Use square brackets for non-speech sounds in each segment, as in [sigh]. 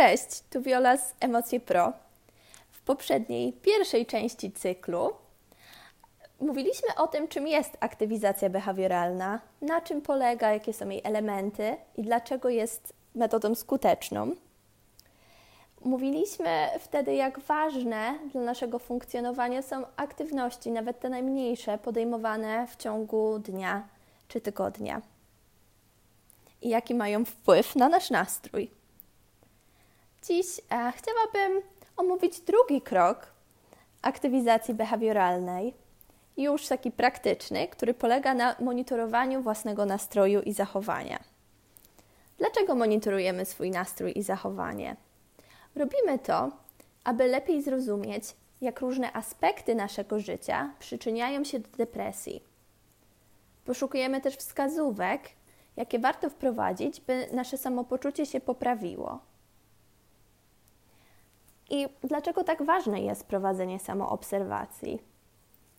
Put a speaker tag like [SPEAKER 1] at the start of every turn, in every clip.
[SPEAKER 1] Cześć, tu Viola z Emocje Pro. W poprzedniej, pierwszej części cyklu mówiliśmy o tym, czym jest aktywizacja behawioralna, na czym polega, jakie są jej elementy i dlaczego jest metodą skuteczną. Mówiliśmy wtedy, jak ważne dla naszego funkcjonowania są aktywności, nawet te najmniejsze, podejmowane w ciągu dnia czy tygodnia i jaki mają wpływ na nasz nastrój. Dziś e, chciałabym omówić drugi krok aktywizacji behawioralnej, już taki praktyczny, który polega na monitorowaniu własnego nastroju i zachowania. Dlaczego monitorujemy swój nastrój i zachowanie? Robimy to, aby lepiej zrozumieć, jak różne aspekty naszego życia przyczyniają się do depresji. Poszukujemy też wskazówek, jakie warto wprowadzić, by nasze samopoczucie się poprawiło. I dlaczego tak ważne jest prowadzenie samoobserwacji?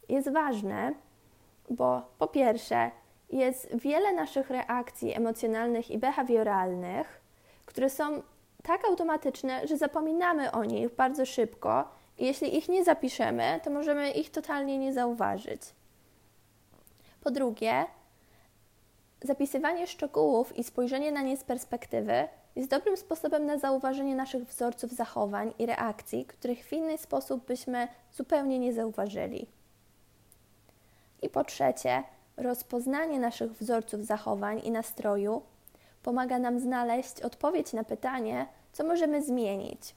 [SPEAKER 1] Jest ważne, bo po pierwsze, jest wiele naszych reakcji emocjonalnych i behawioralnych, które są tak automatyczne, że zapominamy o nich bardzo szybko i jeśli ich nie zapiszemy, to możemy ich totalnie nie zauważyć. Po drugie, zapisywanie szczegółów i spojrzenie na nie z perspektywy jest dobrym sposobem na zauważenie naszych wzorców zachowań i reakcji, których w inny sposób byśmy zupełnie nie zauważyli. I po trzecie, rozpoznanie naszych wzorców zachowań i nastroju pomaga nam znaleźć odpowiedź na pytanie, co możemy zmienić.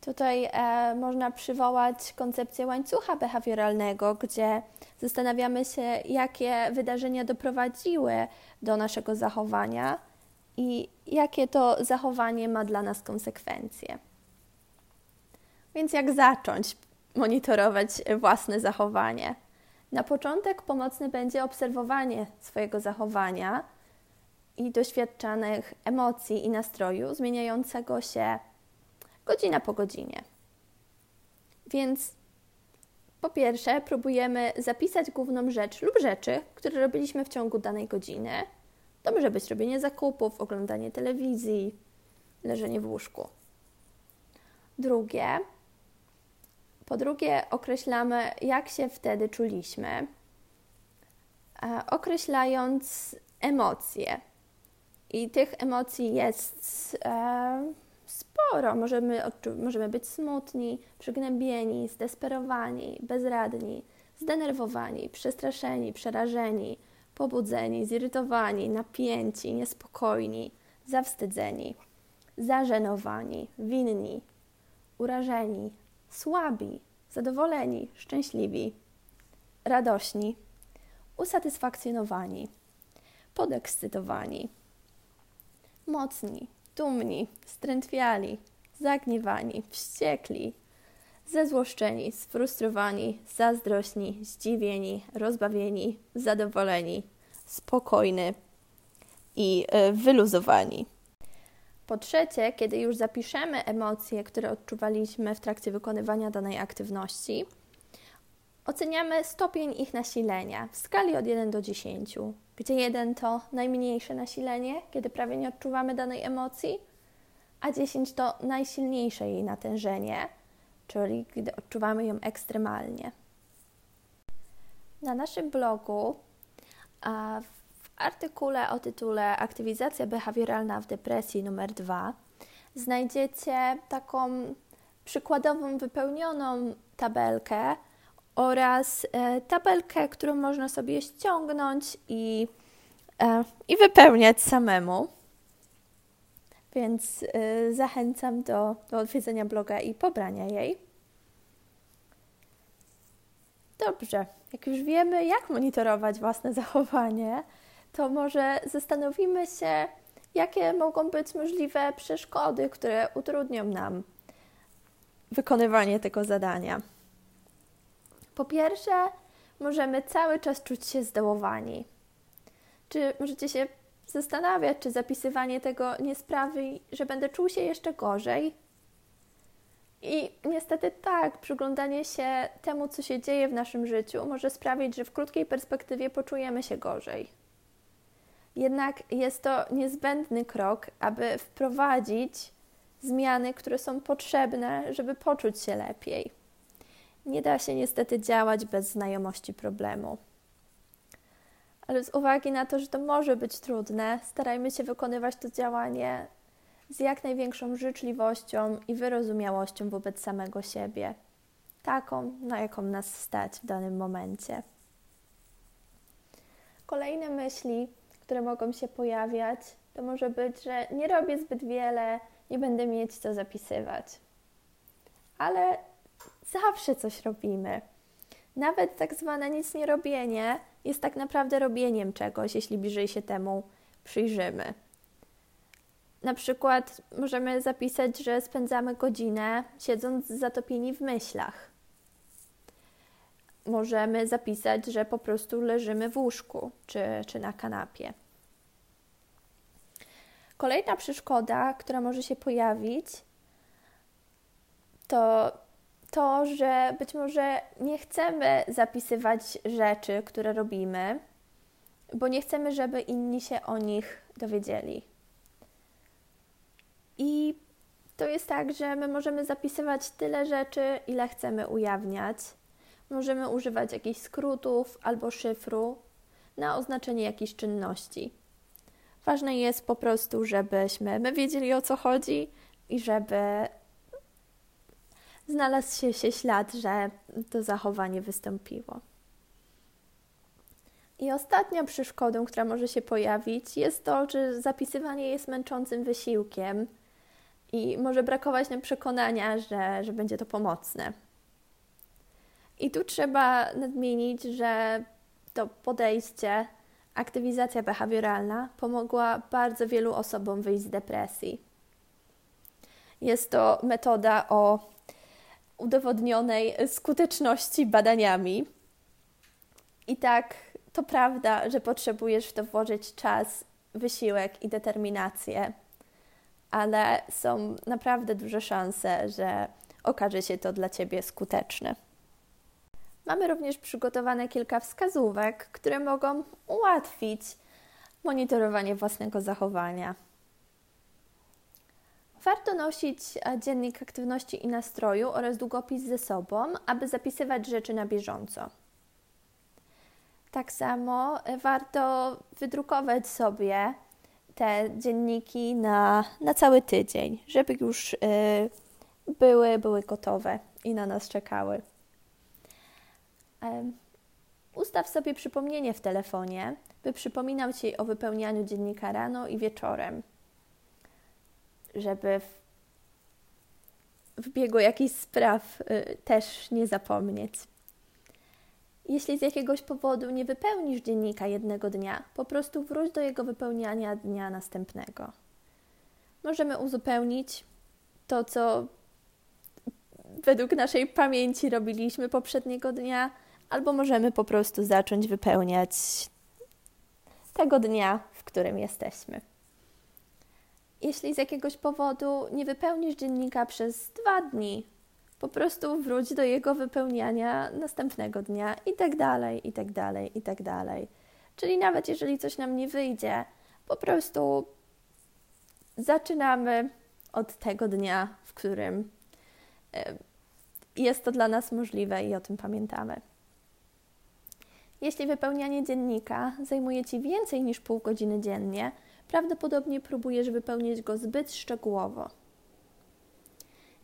[SPEAKER 1] Tutaj e, można przywołać koncepcję łańcucha behawioralnego, gdzie zastanawiamy się, jakie wydarzenia doprowadziły do naszego zachowania i jakie to zachowanie ma dla nas konsekwencje. Więc jak zacząć monitorować własne zachowanie? Na początek pomocne będzie obserwowanie swojego zachowania i doświadczanych emocji i nastroju zmieniającego się godzina po godzinie. Więc po pierwsze, próbujemy zapisać główną rzecz lub rzeczy, które robiliśmy w ciągu danej godziny. To może być robienie zakupów, oglądanie telewizji, leżenie w łóżku. Drugie, po drugie, określamy, jak się wtedy czuliśmy, e, określając emocje. I tych emocji jest e, sporo. Możemy, możemy być smutni, przygnębieni, zdesperowani, bezradni, zdenerwowani, przestraszeni, przerażeni, pobudzeni, zirytowani, napięci, niespokojni, zawstydzeni, zażenowani, winni, urażeni, słabi, zadowoleni, szczęśliwi, radośni, usatysfakcjonowani, podekscytowani, mocni, dumni, strętwiali, zagniewani, wściekli, zezłoszczeni, sfrustrowani, zazdrośni, zdziwieni, rozbawieni, zadowoleni, spokojni i e, wyluzowani. Po trzecie, kiedy już zapiszemy emocje, które odczuwaliśmy w trakcie wykonywania danej aktywności, oceniamy stopień ich nasilenia w skali od 1 do 10, gdzie 1 to najmniejsze nasilenie, kiedy prawie nie odczuwamy danej emocji, a 10 to najsilniejsze jej natężenie, czyli gdy odczuwamy ją ekstremalnie. Na naszym blogu w artykule o tytule Aktywizacja behawioralna w depresji numer 2 znajdziecie taką przykładową wypełnioną tabelkę oraz e, tabelkę, którą można sobie ściągnąć i, e, i wypełniać samemu. Więc e, zachęcam do, do odwiedzenia bloga i pobrania jej. Dobrze, jak już wiemy, jak monitorować własne [laughs] zachowanie, to może zastanowimy się, jakie mogą być możliwe przeszkody, które utrudnią nam wykonywanie tego zadania. Po pierwsze, możemy cały czas czuć się zdołowani. Czy możecie się zastanawiać, czy zapisywanie tego nie sprawi, że będę czuł się jeszcze gorzej? I niestety tak, przyglądanie się temu, co się dzieje w naszym życiu, może sprawić, że w krótkiej perspektywie poczujemy się gorzej. Jednak jest to niezbędny krok, aby wprowadzić zmiany, które są potrzebne, żeby poczuć się lepiej. Nie da się niestety działać bez znajomości problemu. Ale z uwagi na to, że to może być trudne, starajmy się wykonywać to działanie z jak największą życzliwością i wyrozumiałością wobec samego siebie, taką, na jaką nas stać w danym momencie. Kolejne myśli, które mogą się pojawiać, to może być, że nie robię zbyt wiele, nie będę mieć co zapisywać. Ale zawsze coś robimy. Nawet tak zwane nic nie robienie jest tak naprawdę robieniem czegoś, jeśli bliżej się temu przyjrzymy. Na przykład możemy zapisać, że spędzamy godzinę siedząc zatopieni w myślach. Możemy zapisać, że po prostu leżymy w łóżku czy, czy na kanapie. Kolejna przeszkoda, która może się pojawić, to to, że być może nie chcemy zapisywać rzeczy, które robimy, bo nie chcemy, żeby inni się o nich dowiedzieli. I to jest tak, że my możemy zapisywać tyle rzeczy, ile chcemy ujawniać. Możemy używać jakichś skrótów albo szyfru na oznaczenie jakiejś czynności. Ważne jest po prostu, żebyśmy my wiedzieli o co chodzi i żeby znalazł się, się ślad, że to zachowanie wystąpiło. I ostatnią przeszkodą, która może się pojawić, jest to, że zapisywanie jest męczącym wysiłkiem i może brakować nam przekonania, że, że będzie to pomocne. I tu trzeba nadmienić, że to podejście, aktywizacja behawioralna pomogła bardzo wielu osobom wyjść z depresji. Jest to metoda o udowodnionej skuteczności badaniami. I tak, to prawda, że potrzebujesz w to włożyć czas, wysiłek i determinację, ale są naprawdę duże szanse, że okaże się to dla Ciebie skuteczne. Mamy również przygotowane kilka wskazówek, które mogą ułatwić monitorowanie własnego zachowania. Warto nosić e, dziennik aktywności i nastroju oraz długopis ze sobą, aby zapisywać rzeczy na bieżąco. Tak samo e, warto wydrukować sobie te dzienniki na, na cały tydzień, żeby już y, były, były gotowe i na nas czekały. Ustaw sobie przypomnienie w telefonie, by przypominał Ci o wypełnianiu dziennika rano i wieczorem żeby w, w biegu jakichś spraw y, też nie zapomnieć. Jeśli z jakiegoś powodu nie wypełnisz dziennika jednego dnia, po prostu wróć do jego wypełniania dnia następnego. Możemy uzupełnić to, co według naszej pamięci robiliśmy poprzedniego dnia, albo możemy po prostu zacząć wypełniać tego dnia, w którym jesteśmy. Jeśli z jakiegoś powodu nie wypełnisz dziennika przez dwa dni, po prostu wróć do jego wypełniania następnego dnia i tak dalej, i tak dalej, i tak dalej. Czyli nawet jeżeli coś nam nie wyjdzie, po prostu zaczynamy od tego dnia, w którym jest to dla nas możliwe i o tym pamiętamy. Jeśli wypełnianie dziennika zajmuje Ci więcej niż pół godziny dziennie, prawdopodobnie próbujesz wypełnić go zbyt szczegółowo.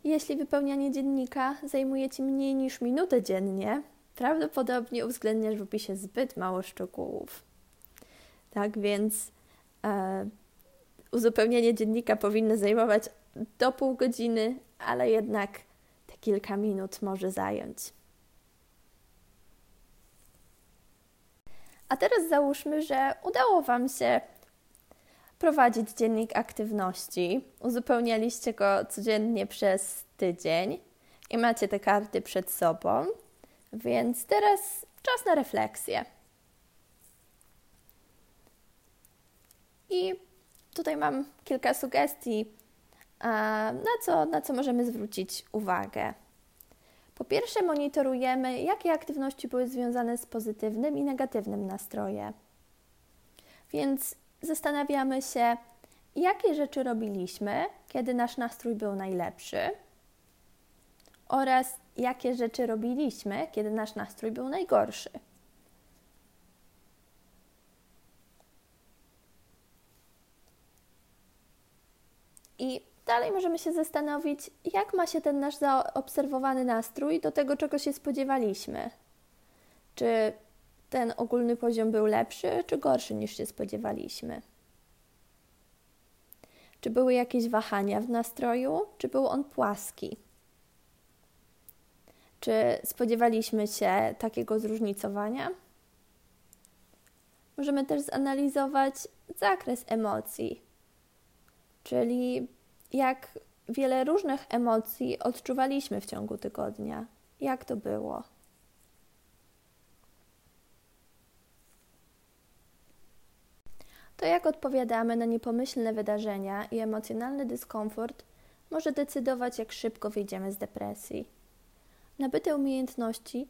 [SPEAKER 1] Jeśli wypełnianie dziennika zajmuje Ci mniej niż minutę dziennie, prawdopodobnie uwzględniasz w opisie zbyt mało szczegółów. Tak więc e, uzupełnienie dziennika powinno zajmować do pół godziny, ale jednak te kilka minut może zająć. A teraz załóżmy, że udało Wam się prowadzić dziennik aktywności. Uzupełnialiście go codziennie przez tydzień i macie te karty przed sobą, więc teraz czas na refleksję. I tutaj mam kilka sugestii, na co, na co możemy zwrócić uwagę. Po pierwsze, monitorujemy, jakie aktywności były związane z pozytywnym i negatywnym nastrojem. Więc zastanawiamy się, jakie rzeczy robiliśmy, kiedy nasz nastrój był najlepszy oraz jakie rzeczy robiliśmy, kiedy nasz nastrój był najgorszy. I dalej możemy się zastanowić, jak ma się ten nasz zaobserwowany nastrój do tego, czego się spodziewaliśmy. Czy ten ogólny poziom był lepszy, czy gorszy niż się spodziewaliśmy? Czy były jakieś wahania w nastroju, czy był on płaski? Czy spodziewaliśmy się takiego zróżnicowania? Możemy też zanalizować zakres emocji, czyli jak wiele różnych emocji odczuwaliśmy w ciągu tygodnia. Jak to było? To, jak odpowiadamy na niepomyślne wydarzenia i emocjonalny dyskomfort, może decydować, jak szybko wyjdziemy z depresji. Nabyte umiejętności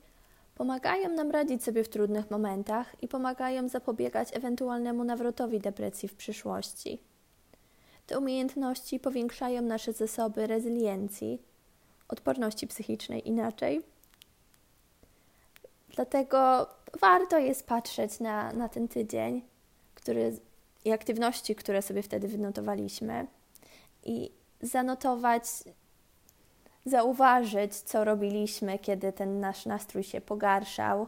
[SPEAKER 1] pomagają nam radzić sobie w trudnych momentach i pomagają zapobiegać ewentualnemu nawrotowi depresji w przyszłości. Te umiejętności powiększają nasze zasoby rezyliencji, odporności psychicznej inaczej. Dlatego warto jest patrzeć na, na ten tydzień który, i aktywności, które sobie wtedy wynotowaliśmy, i zanotować, zauważyć, co robiliśmy, kiedy ten nasz nastrój się pogarszał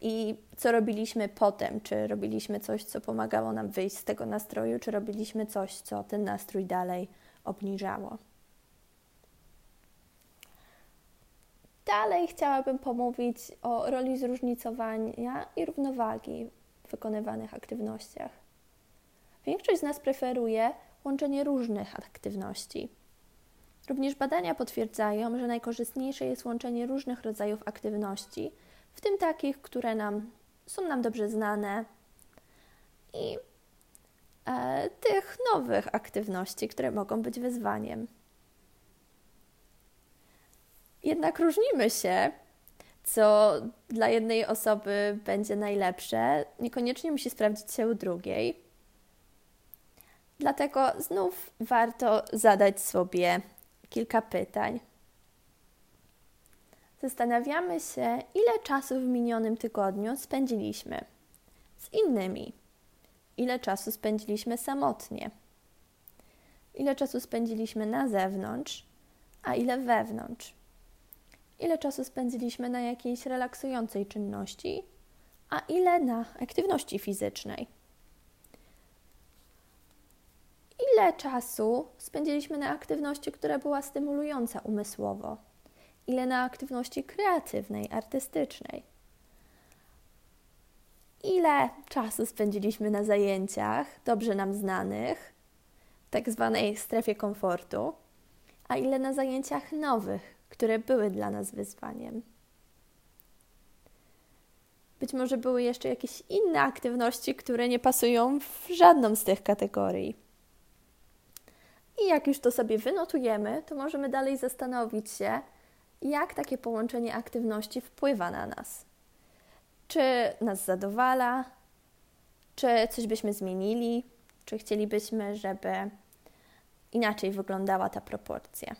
[SPEAKER 1] i co robiliśmy potem, czy robiliśmy coś, co pomagało nam wyjść z tego nastroju, czy robiliśmy coś, co ten nastrój dalej obniżało. Dalej chciałabym pomówić o roli zróżnicowania i równowagi wykonywanych aktywnościach. Większość z nas preferuje łączenie różnych aktywności. Również badania potwierdzają, że najkorzystniejsze jest łączenie różnych rodzajów aktywności, w tym takich, które nam, są nam dobrze znane i e, tych nowych aktywności, które mogą być wyzwaniem. Jednak różnimy się, co dla jednej osoby będzie najlepsze, niekoniecznie musi sprawdzić się u drugiej. Dlatego znów warto zadać sobie kilka pytań. Zastanawiamy się, ile czasu w minionym tygodniu spędziliśmy z innymi, ile czasu spędziliśmy samotnie, ile czasu spędziliśmy na zewnątrz, a ile wewnątrz, ile czasu spędziliśmy na jakiejś relaksującej czynności, a ile na aktywności fizycznej. Ile czasu spędziliśmy na aktywności, która była stymulująca umysłowo? ile na aktywności kreatywnej, artystycznej. Ile czasu spędziliśmy na zajęciach dobrze nam znanych, tak zwanej strefie komfortu, a ile na zajęciach nowych, które były dla nas wyzwaniem. Być może były jeszcze jakieś inne aktywności, które nie pasują w żadną z tych kategorii. I jak już to sobie wynotujemy, to możemy dalej zastanowić się, jak takie połączenie aktywności wpływa na nas. Czy nas zadowala, czy coś byśmy zmienili, czy chcielibyśmy, żeby inaczej wyglądała ta proporcja.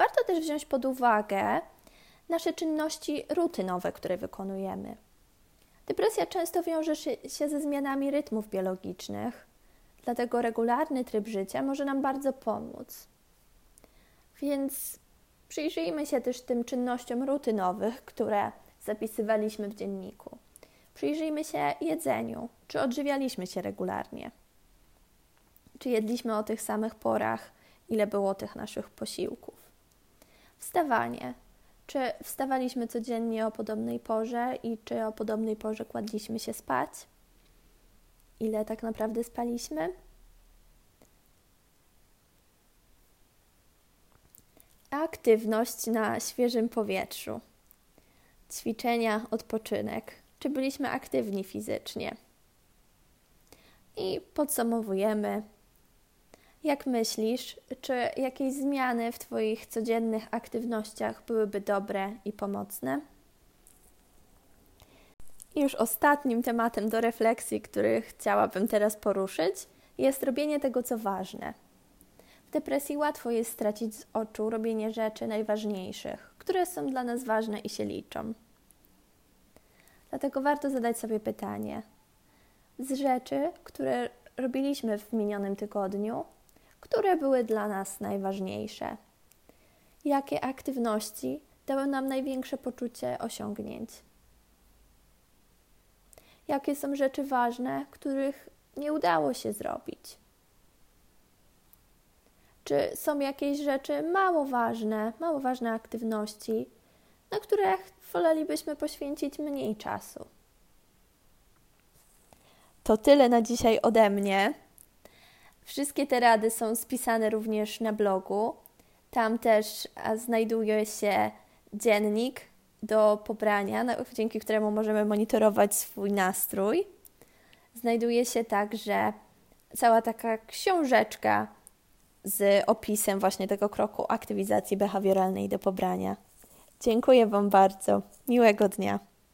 [SPEAKER 1] Warto też wziąć pod uwagę nasze czynności rutynowe, które wykonujemy. Depresja często wiąże się ze zmianami rytmów biologicznych, dlatego regularny tryb życia może nam bardzo pomóc. Więc Przyjrzyjmy się też tym czynnościom rutynowych, które zapisywaliśmy w dzienniku. Przyjrzyjmy się jedzeniu, czy odżywialiśmy się regularnie, czy jedliśmy o tych samych porach, ile było tych naszych posiłków. Wstawanie, czy wstawaliśmy codziennie o podobnej porze i czy o podobnej porze kładliśmy się spać? Ile tak naprawdę spaliśmy? Aktywność na świeżym powietrzu, ćwiczenia, odpoczynek. Czy byliśmy aktywni fizycznie? I podsumowujemy. Jak myślisz, czy jakieś zmiany w Twoich codziennych aktywnościach byłyby dobre i pomocne? Już ostatnim tematem do refleksji, który chciałabym teraz poruszyć, jest robienie tego, co ważne. W depresji łatwo jest stracić z oczu robienie rzeczy najważniejszych, które są dla nas ważne i się liczą. Dlatego warto zadać sobie pytanie: z rzeczy, które robiliśmy w minionym tygodniu, które były dla nas najważniejsze? Jakie aktywności dały nam największe poczucie osiągnięć? Jakie są rzeczy ważne, których nie udało się zrobić? Czy są jakieś rzeczy mało ważne, mało ważne aktywności, na które wolelibyśmy poświęcić mniej czasu? To tyle na dzisiaj ode mnie. Wszystkie te rady są spisane również na blogu. Tam też znajduje się dziennik do pobrania, dzięki któremu możemy monitorować swój nastrój. Znajduje się także cała taka książeczka z opisem właśnie tego kroku aktywizacji behawioralnej do pobrania. Dziękuję Wam bardzo. Miłego dnia.